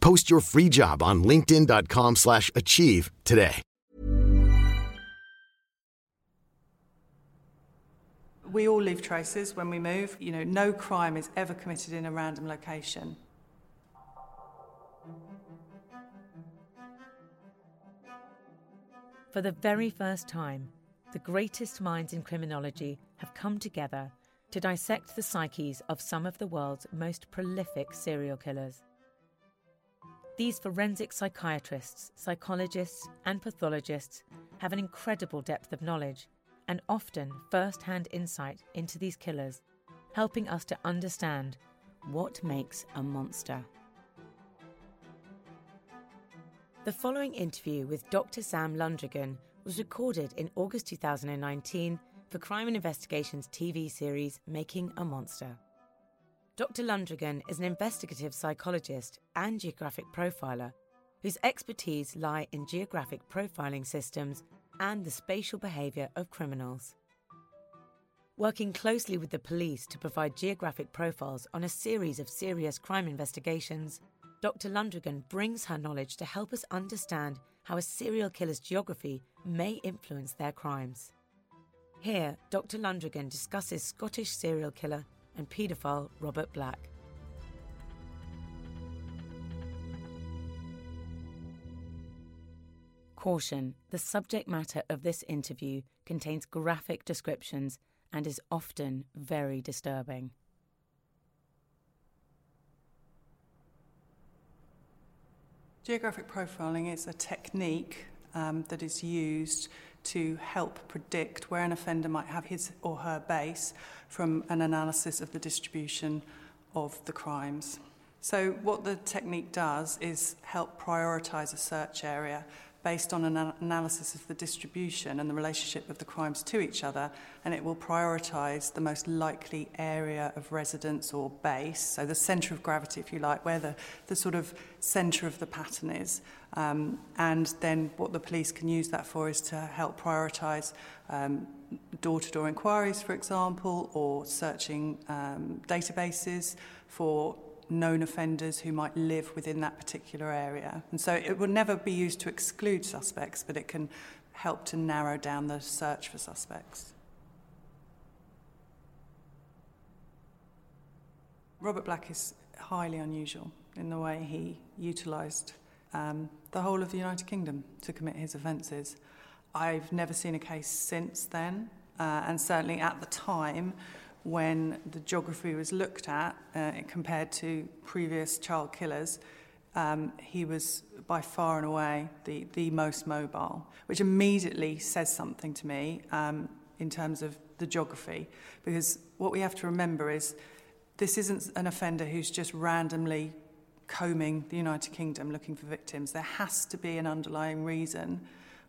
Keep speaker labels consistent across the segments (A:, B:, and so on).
A: Post your free job on linkedin.com/achieve slash achieve today.
B: We all leave traces when we move. You know, no crime is ever committed in a random location.
C: For the very first time, the greatest minds in criminology have come together to dissect the psyches of some of the world's most prolific serial killers. These forensic psychiatrists, psychologists, and pathologists have an incredible depth of knowledge and often first hand insight into these killers, helping us to understand what makes a monster. The following interview with Dr. Sam Lundrigan was recorded in August 2019 for Crime and Investigation's TV series Making a Monster. Dr. Lundrigan is an investigative psychologist and geographic profiler whose expertise lie in geographic profiling systems and the spatial behaviour of criminals. Working closely with the police to provide geographic profiles on a series of serious crime investigations, Dr. Lundrigan brings her knowledge to help us understand how a serial killer's geography may influence their crimes. Here, Dr. Lundrigan discusses Scottish serial killer and paedophile Robert Black. Caution the subject matter of this interview contains graphic descriptions and is often very disturbing.
B: Geographic profiling is a technique um, that is used to help predict where an offender might have his or her base from an analysis of the distribution of the crimes. So, what the technique does is help prioritise a search area based on an analysis of the distribution and the relationship of the crimes to each other, and it will prioritise the most likely area of residence or base, so the centre of gravity, if you like, where the, the sort of centre of the pattern is. Um, and then what the police can use that for is to help prioritise um, door-to-door inquiries, for example, or searching um, databases for known offenders who might live within that particular area. And so it will never be used to exclude suspects, but it can help to narrow down the search for suspects. Robert Black is highly unusual in the way he utilised um, the whole of the United Kingdom to commit his offences. I've never seen a case since then, uh, and certainly at the time, when the geography was looked at uh, compared to previous child killers, um, he was by far and away the, the most mobile, which immediately says something to me um, in terms of the geography. Because what we have to remember is this isn't an offender who's just randomly combing the United Kingdom looking for victims. There has to be an underlying reason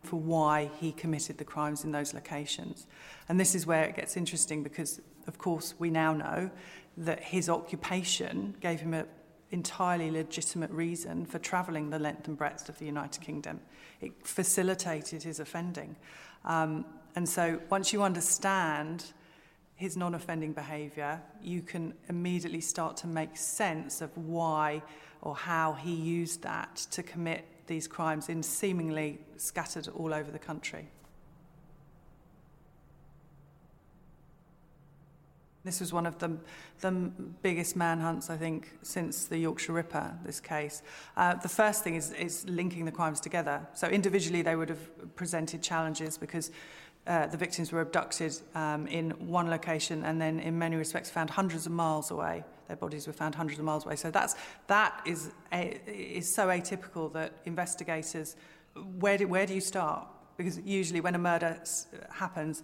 B: for why he committed the crimes in those locations. And this is where it gets interesting because, of course, we now know that his occupation gave him an entirely legitimate reason for travelling the length and breadth of the United Kingdom. It facilitated his offending. Um, and so once you understand his non offending behaviour, you can immediately start to make sense of why or how he used that to commit these crimes in seemingly scattered all over the country. This was one of the, the biggest manhunts, I think, since the Yorkshire Ripper, this case. Uh, the first thing is, is linking the crimes together. So individually, they would have presented challenges because uh, the victims were abducted um, in one location and then, in many respects, found hundreds of miles away. Their bodies were found hundreds of miles away. So that's, that is, a, is so atypical that investigators, where do, where do you start? Because usually when a murder happens,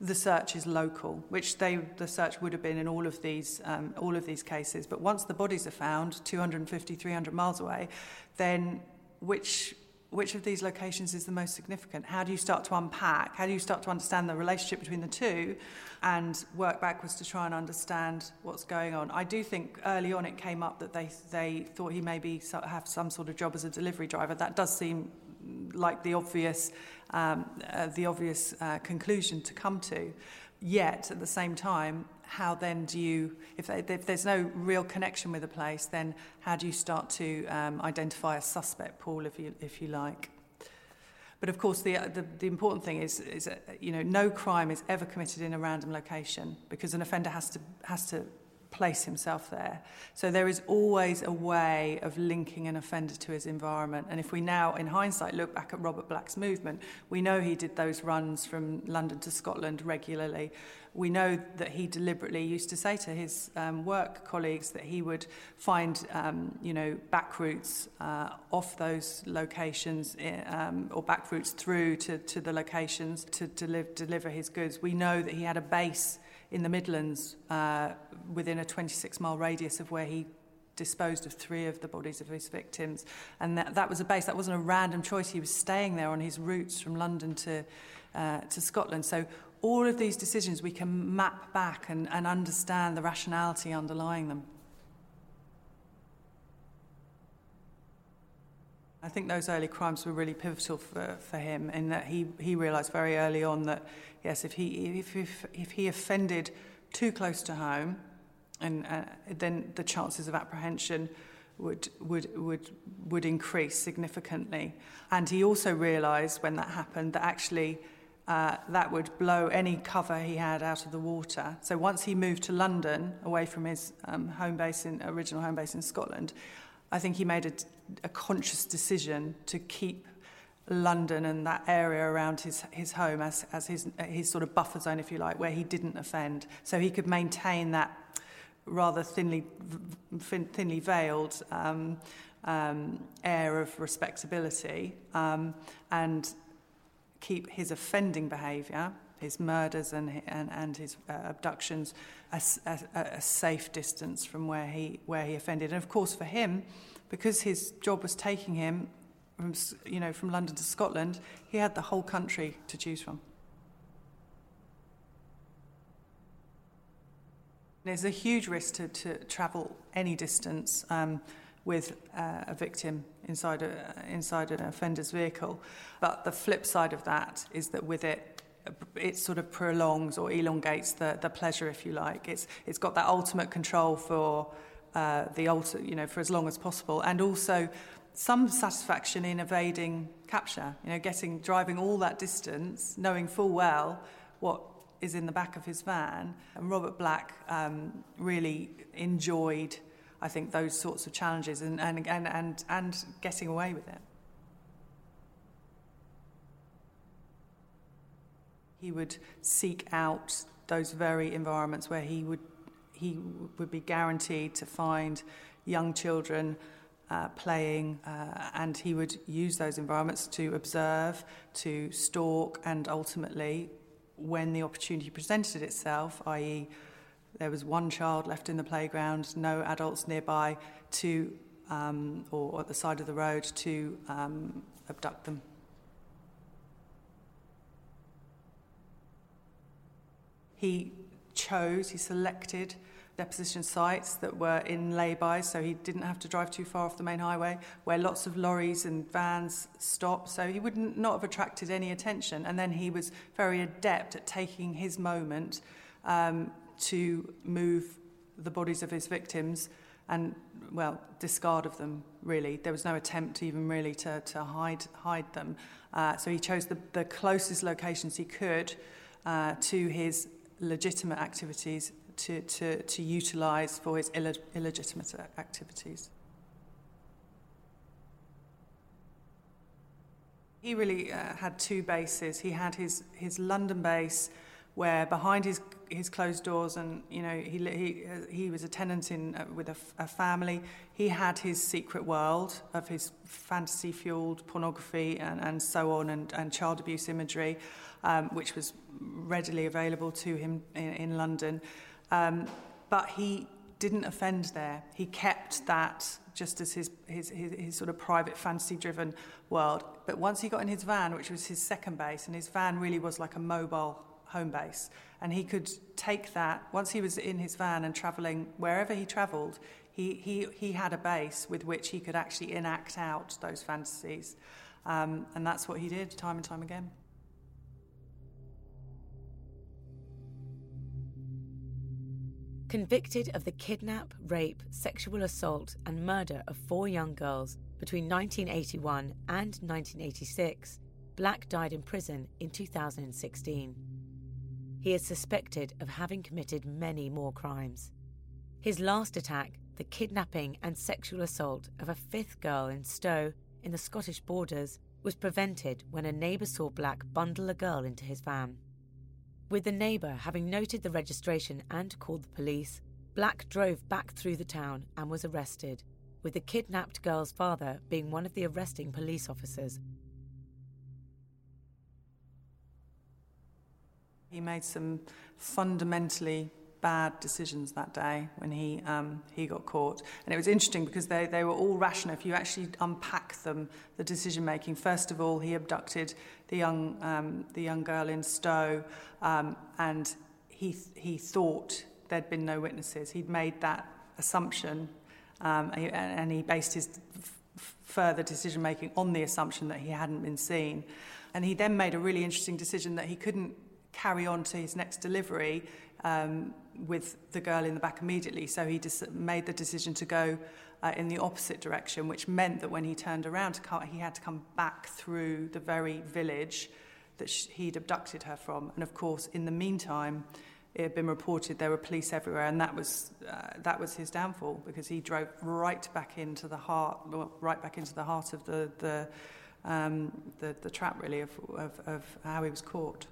B: the search is local, which they, the search would have been in all of these um, all of these cases. But once the bodies are found, 250, 300 miles away, then which which of these locations is the most significant? How do you start to unpack? How do you start to understand the relationship between the two and work backwards to try and understand what's going on? I do think early on it came up that they, they thought he maybe have some sort of job as a delivery driver. That does seem like the obvious, um, uh, the obvious uh, conclusion to come to. Yet, at the same time, how then do you, if, they, if there's no real connection with a place, then how do you start to um, identify a suspect pool, if you, if you like? But of course, the, the, the important thing is, is uh, you know, no crime is ever committed in a random location because an offender has to, has to place himself there. So there is always a way of linking an offender to his environment. And if we now, in hindsight, look back at Robert Black's movement, we know he did those runs from London to Scotland regularly. We know that he deliberately used to say to his um, work colleagues that he would find, um, you know, back routes uh, off those locations eh, um, or back routes through to, to the locations to deliver, deliver his goods. We know that he had a base in the Midlands uh, within a 26 mile radius of where he disposed of three of the bodies of his victims. And that, that was a base, that wasn't a random choice. He was staying there on his routes from London to, uh, to Scotland. So all of these decisions we can map back and, and understand the rationality underlying them. I think those early crimes were really pivotal for, for him in that he, he realised very early on that, yes, if he, if, if, if he offended too close to home, and uh, then the chances of apprehension would, would, would, would increase significantly. And he also realised when that happened that actually uh, that would blow any cover he had out of the water. So once he moved to London, away from his um, home base in, original home base in Scotland, I think he made a, a conscious decision to keep London and that area around his, his home as, as his, his sort of buffer zone, if you like, where he didn't offend. So he could maintain that rather thinly, thinly veiled um, um, air of respectability um, and keep his offending behaviour, his murders and, and, and his uh, abductions, a, a, a safe distance from where he, where he offended. And of course, for him, because his job was taking him from, you know, from London to Scotland, he had the whole country to choose from. There's a huge risk to, to travel any distance um, with uh, a victim inside, a, inside an offender's vehicle. But the flip side of that is that with it, it sort of prolongs or elongates the, the pleasure, if you like. It's, it's got that ultimate control for uh, the ulti- you know, for as long as possible, and also some satisfaction in evading capture. You know, getting driving all that distance, knowing full well what is in the back of his van. And Robert Black um, really enjoyed, I think, those sorts of challenges and and and and, and getting away with it. he would seek out those very environments where he would he would be guaranteed to find young children uh, playing, uh, and he would use those environments to observe, to stalk, and ultimately, when the opportunity presented itself, i.e., there was one child left in the playground, no adults nearby, to um, or at the side of the road to um, abduct them. He chose, he selected deposition sites that were in lay-bys, so he didn't have to drive too far off the main highway, where lots of lorries and vans stopped, so he would not have attracted any attention. And then he was very adept at taking his moment um, to move the bodies of his victims and, well, discard of them, really. There was no attempt even really to, to hide, hide them. Uh, so he chose the, the closest locations he could uh, to his legitimate activities to, to, to utilise for his Ill- illegitimate activities. He really uh, had two bases. He had his, his London base, where behind his his closed doors, and you know he he uh, he was a tenant in uh, with a, a family. He had his secret world of his fantasy fueled pornography and, and so on, and, and child abuse imagery, um, which was readily available to him in, in London. Um, but he didn't offend there. He kept that just as his, his, his, his sort of private fantasy driven world. But once he got in his van, which was his second base, and his van really was like a mobile home base, and he could take that, once he was in his van and travelling wherever he travelled, he, he, he had a base with which he could actually enact out those fantasies. Um, and that's what he did time and time again.
C: Convicted of the kidnap, rape, sexual assault, and murder of four young girls between 1981 and 1986, Black died in prison in 2016. He is suspected of having committed many more crimes. His last attack, the kidnapping and sexual assault of a fifth girl in Stow in the Scottish borders, was prevented when a neighbour saw Black bundle a girl into his van. With the neighbour having noted the registration and called the police, Black drove back through the town and was arrested, with the kidnapped girl's father being one of the arresting police officers.
B: He made some fundamentally bad decisions that day when he um, he got caught. And it was interesting because they, they were all rational. If you actually unpack them, the decision making. First of all, he abducted the young um, the young girl in Stow, um, and he he thought there'd been no witnesses. He'd made that assumption, um, and he based his further decision making on the assumption that he hadn't been seen. And he then made a really interesting decision that he couldn't carry on to his next delivery um, with the girl in the back immediately. So he just made the decision to go uh, in the opposite direction, which meant that when he turned around he had to come back through the very village that he'd abducted her from. And of course, in the meantime, it had been reported there were police everywhere, and that was uh, that was his downfall because he drove right back into the heart, right back into the heart of the the um, the, the trap, really, of, of, of how he was caught.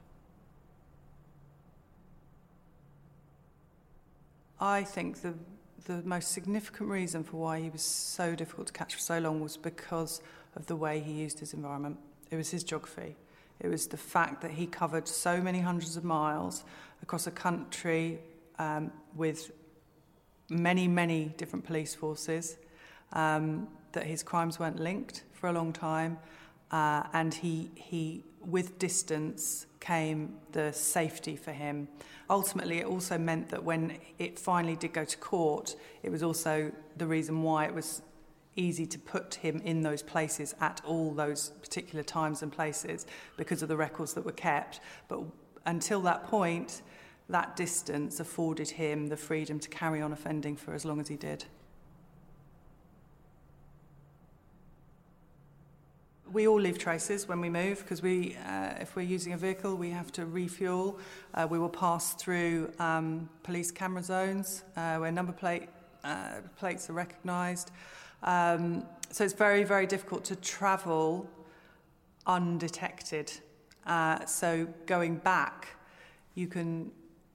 B: I think the the most significant reason for why he was so difficult to catch for so long was because of the way he used his environment. It was his geography. It was the fact that he covered so many hundreds of miles across a country um, with many, many different police forces, um, that his crimes weren't linked for a long time, Uh, and he, he, with distance, came the safety for him. Ultimately, it also meant that when it finally did go to court, it was also the reason why it was easy to put him in those places at all those particular times and places because of the records that were kept. But until that point, that distance afforded him the freedom to carry on offending for as long as he did. We all leave traces when we move because we, uh, if we're using a vehicle, we have to refuel. Uh, we will pass through um, police camera zones uh, where number plate uh, plates are recognised. Um, so it's very, very difficult to travel undetected. Uh, so going back, you can,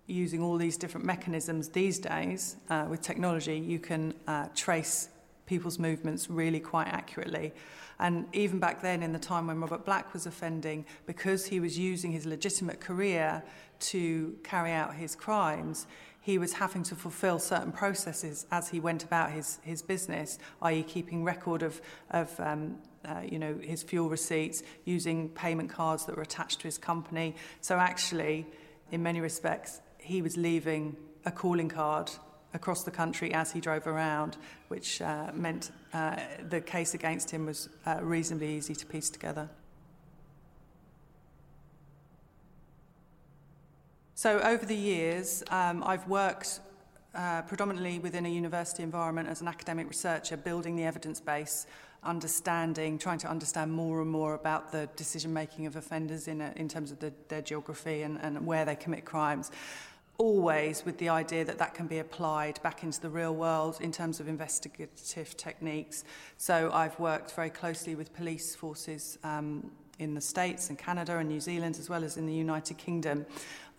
B: using all these different mechanisms these days uh, with technology, you can trace people's movements really quite accurately. And even back then, in the time when Robert Black was offending, because he was using his legitimate career to carry out his crimes, he was having to fulfill certain processes as he went about his, his business, i.e., keeping record of, of um, uh, you know, his fuel receipts, using payment cards that were attached to his company. So actually, in many respects, he was leaving a calling card across the country as he drove around, which uh, meant uh, the case against him was uh, reasonably easy to piece together. So, over the years, um, I've worked uh, predominantly within a university environment as an academic researcher, building the evidence base, understanding, trying to understand more and more about the decision making of offenders in, a, in terms of the, their geography and, and where they commit crimes always with the idea that that can be applied back into the real world in terms of investigative techniques. So I've worked very closely with police forces um, in the States and Canada and New Zealand, as well as in the United Kingdom,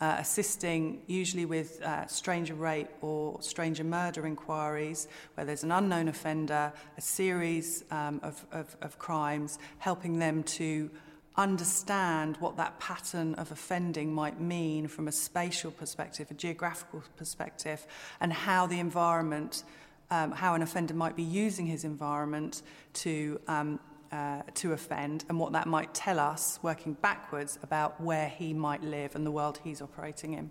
B: uh, assisting usually with uh, stranger rape or stranger murder inquiries, where there's an unknown offender, a series um, of, of, of crimes, helping them to understand what that pattern of offending might mean from a spatial perspective, a geographical perspective, and how the environment, um, how an offender might be using his environment to, um, uh, to offend, and what that might tell us, working backwards, about where he might live and the world he's operating in.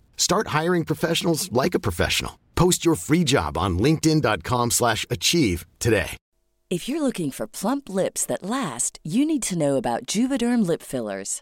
A: Start hiring professionals like a professional. Post your free job on linkedin.com slash achieve today.
D: If you're looking for plump lips that last, you need to know about Juvederm Lip Fillers.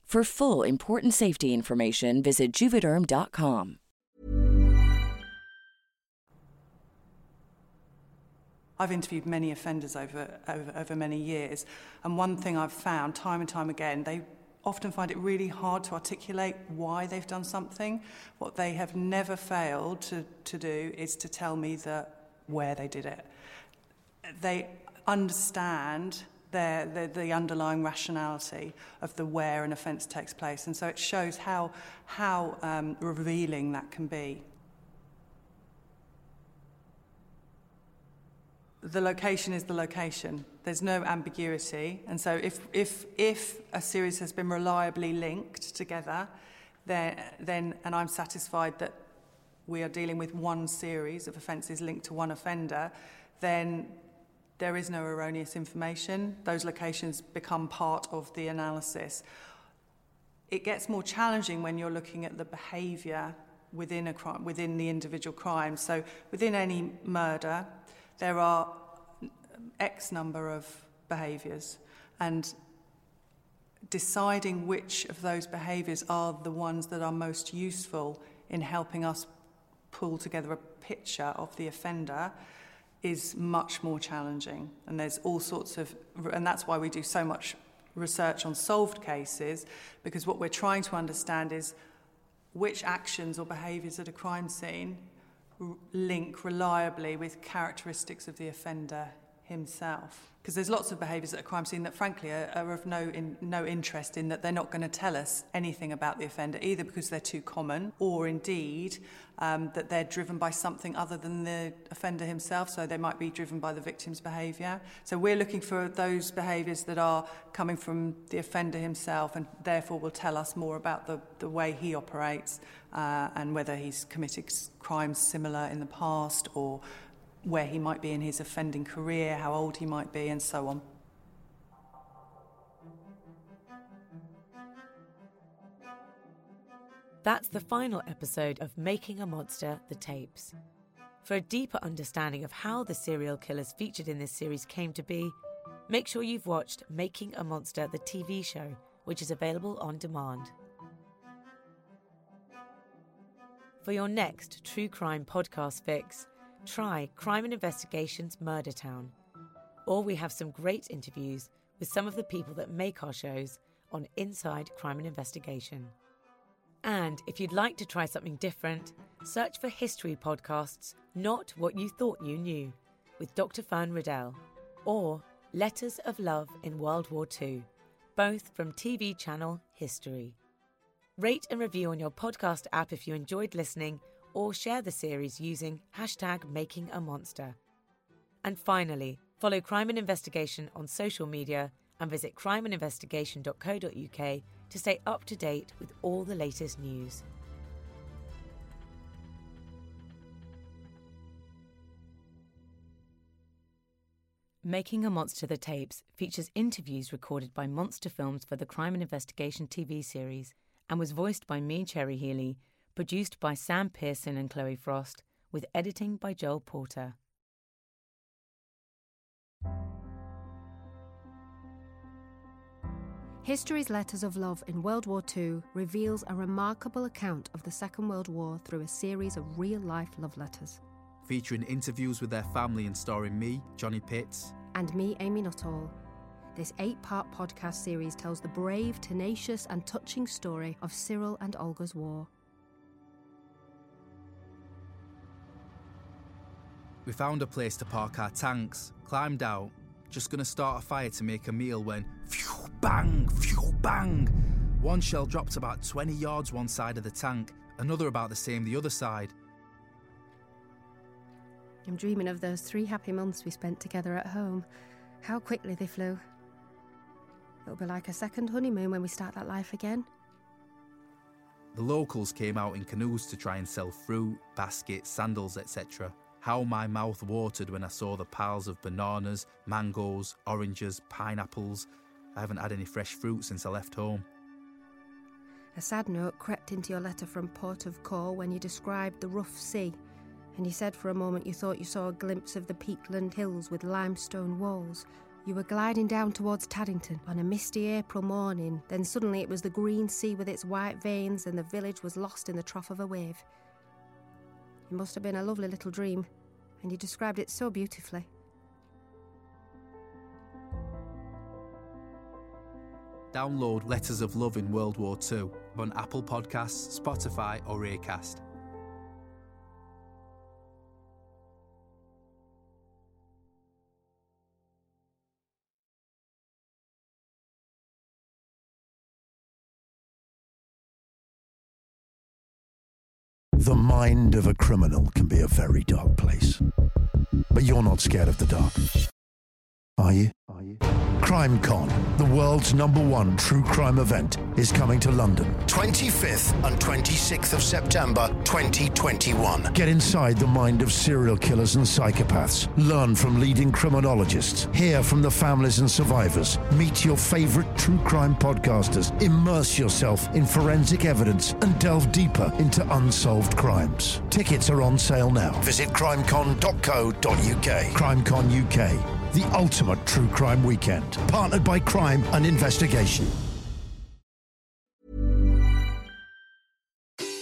D: For full important safety information, visit juvederm.com.
B: I've interviewed many offenders over, over, over many years, and one thing I've found time and time again, they often find it really hard to articulate why they've done something. What they have never failed to, to do is to tell me that where they did it. They understand their, the, the underlying rationality of the where an offence takes place. And so it shows how, how um, revealing that can be. The location is the location. There's no ambiguity. And so if, if, if a series has been reliably linked together, then, then, and I'm satisfied that we are dealing with one series of offences linked to one offender, then there is no erroneous information. Those locations become part of the analysis. It gets more challenging when you're looking at the behaviour within, a crime, within the individual crime. So within any murder, there are X number of behaviours. And deciding which of those behaviours are the ones that are most useful in helping us pull together a picture of the offender is much more challenging. And there's all sorts of, and that's why we do so much research on solved cases, because what we're trying to understand is which actions or behaviours at a crime scene link reliably with characteristics of the offender himself. Because there's lots of behaviours at a crime scene that, frankly, are, are of no, in, no interest in that they're not going to tell us anything about the offender, either because they're too common or indeed um, that they're driven by something other than the offender himself. So they might be driven by the victim's behaviour. So we're looking for those behaviours that are coming from the offender himself and therefore will tell us more about the, the way he operates uh, and whether he's committed crimes similar in the past or where he might be in his offending career, how old he might be, and so on.
C: That's the final episode of Making a Monster The Tapes. For a deeper understanding of how the serial killers featured in this series came to be, make sure you've watched Making a Monster The TV show, which is available on demand. For your next true crime podcast fix, try Crime and Investigations Murder Town. Or we have some great interviews with some of the people that make our shows on Inside Crime and Investigation. And if you'd like to try something different, search for history podcasts, Not What You Thought You Knew, with Dr. Fern Riddell, or Letters of Love in World War II, both from TV channel History. Rate and review on your podcast app if you enjoyed listening or share the series using hashtag making a monster. And finally, follow Crime and Investigation on social media and visit crimeandinvestigation.co.uk to stay up to date with all the latest news. Making a Monster the Tapes features interviews recorded by Monster Films for the Crime and Investigation TV series and was voiced by me, Cherry Healey, produced by Sam Pearson and Chloe Frost, with editing by Joel Porter.
E: History's Letters of Love in World War II reveals a remarkable account of the Second World War through a series of real life love letters.
F: Featuring interviews with their family and starring me, Johnny Pitts,
E: and me, Amy Nuttall. This eight part podcast series tells the brave, tenacious, and touching story of Cyril and Olga's war.
F: We found a place to park our tanks, climbed out, just gonna start a fire to make a meal when phew, bang, phew, bang. One shell dropped about 20 yards one side of the tank, another about the same the other side.
E: I'm dreaming of those three happy months we spent together at home. How quickly they flew. It'll be like a second honeymoon when we start that life again.
F: The locals came out in canoes to try and sell fruit, baskets, sandals, etc. How my mouth watered when I saw the piles of bananas, mangoes, oranges, pineapples. I haven't had any fresh fruit since I left home.
E: A sad note crept into your letter from Port of Call when you described the rough sea, and you said for a moment you thought you saw a glimpse of the peatland hills with limestone walls. You were gliding down towards Taddington on a misty April morning, then suddenly it was the green sea with its white veins, and the village was lost in the trough of a wave. It must have been a lovely little dream, and you described it so beautifully.
F: Download Letters of Love in World War II on Apple Podcasts, Spotify, or Acast.
G: The mind of a criminal can be a very dark place. But you're not scared of the dark. Are you? Are you? Crime Con, the world's number one true crime event, is coming to London.
H: 25th and 26th of September 2021.
G: Get inside the mind of serial killers and psychopaths. Learn from leading criminologists. Hear from the families and survivors. Meet your favorite true crime podcasters. Immerse yourself in forensic evidence and delve deeper into unsolved crimes. Tickets are on sale now.
H: Visit crimecon.co.uk.
G: CrimeCon UK the ultimate true crime weekend. Partnered by Crime and Investigation.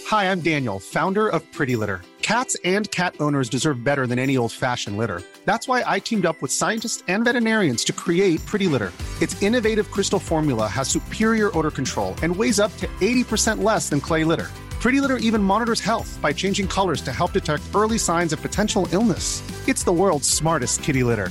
I: Hi, I'm Daniel, founder of Pretty Litter. Cats and cat owners deserve better than any old fashioned litter. That's why I teamed up with scientists and veterinarians to create Pretty Litter. Its innovative crystal formula has superior odor control and weighs up to 80% less than clay litter. Pretty Litter even monitors health by changing colors to help detect early signs of potential illness. It's the world's smartest kitty litter.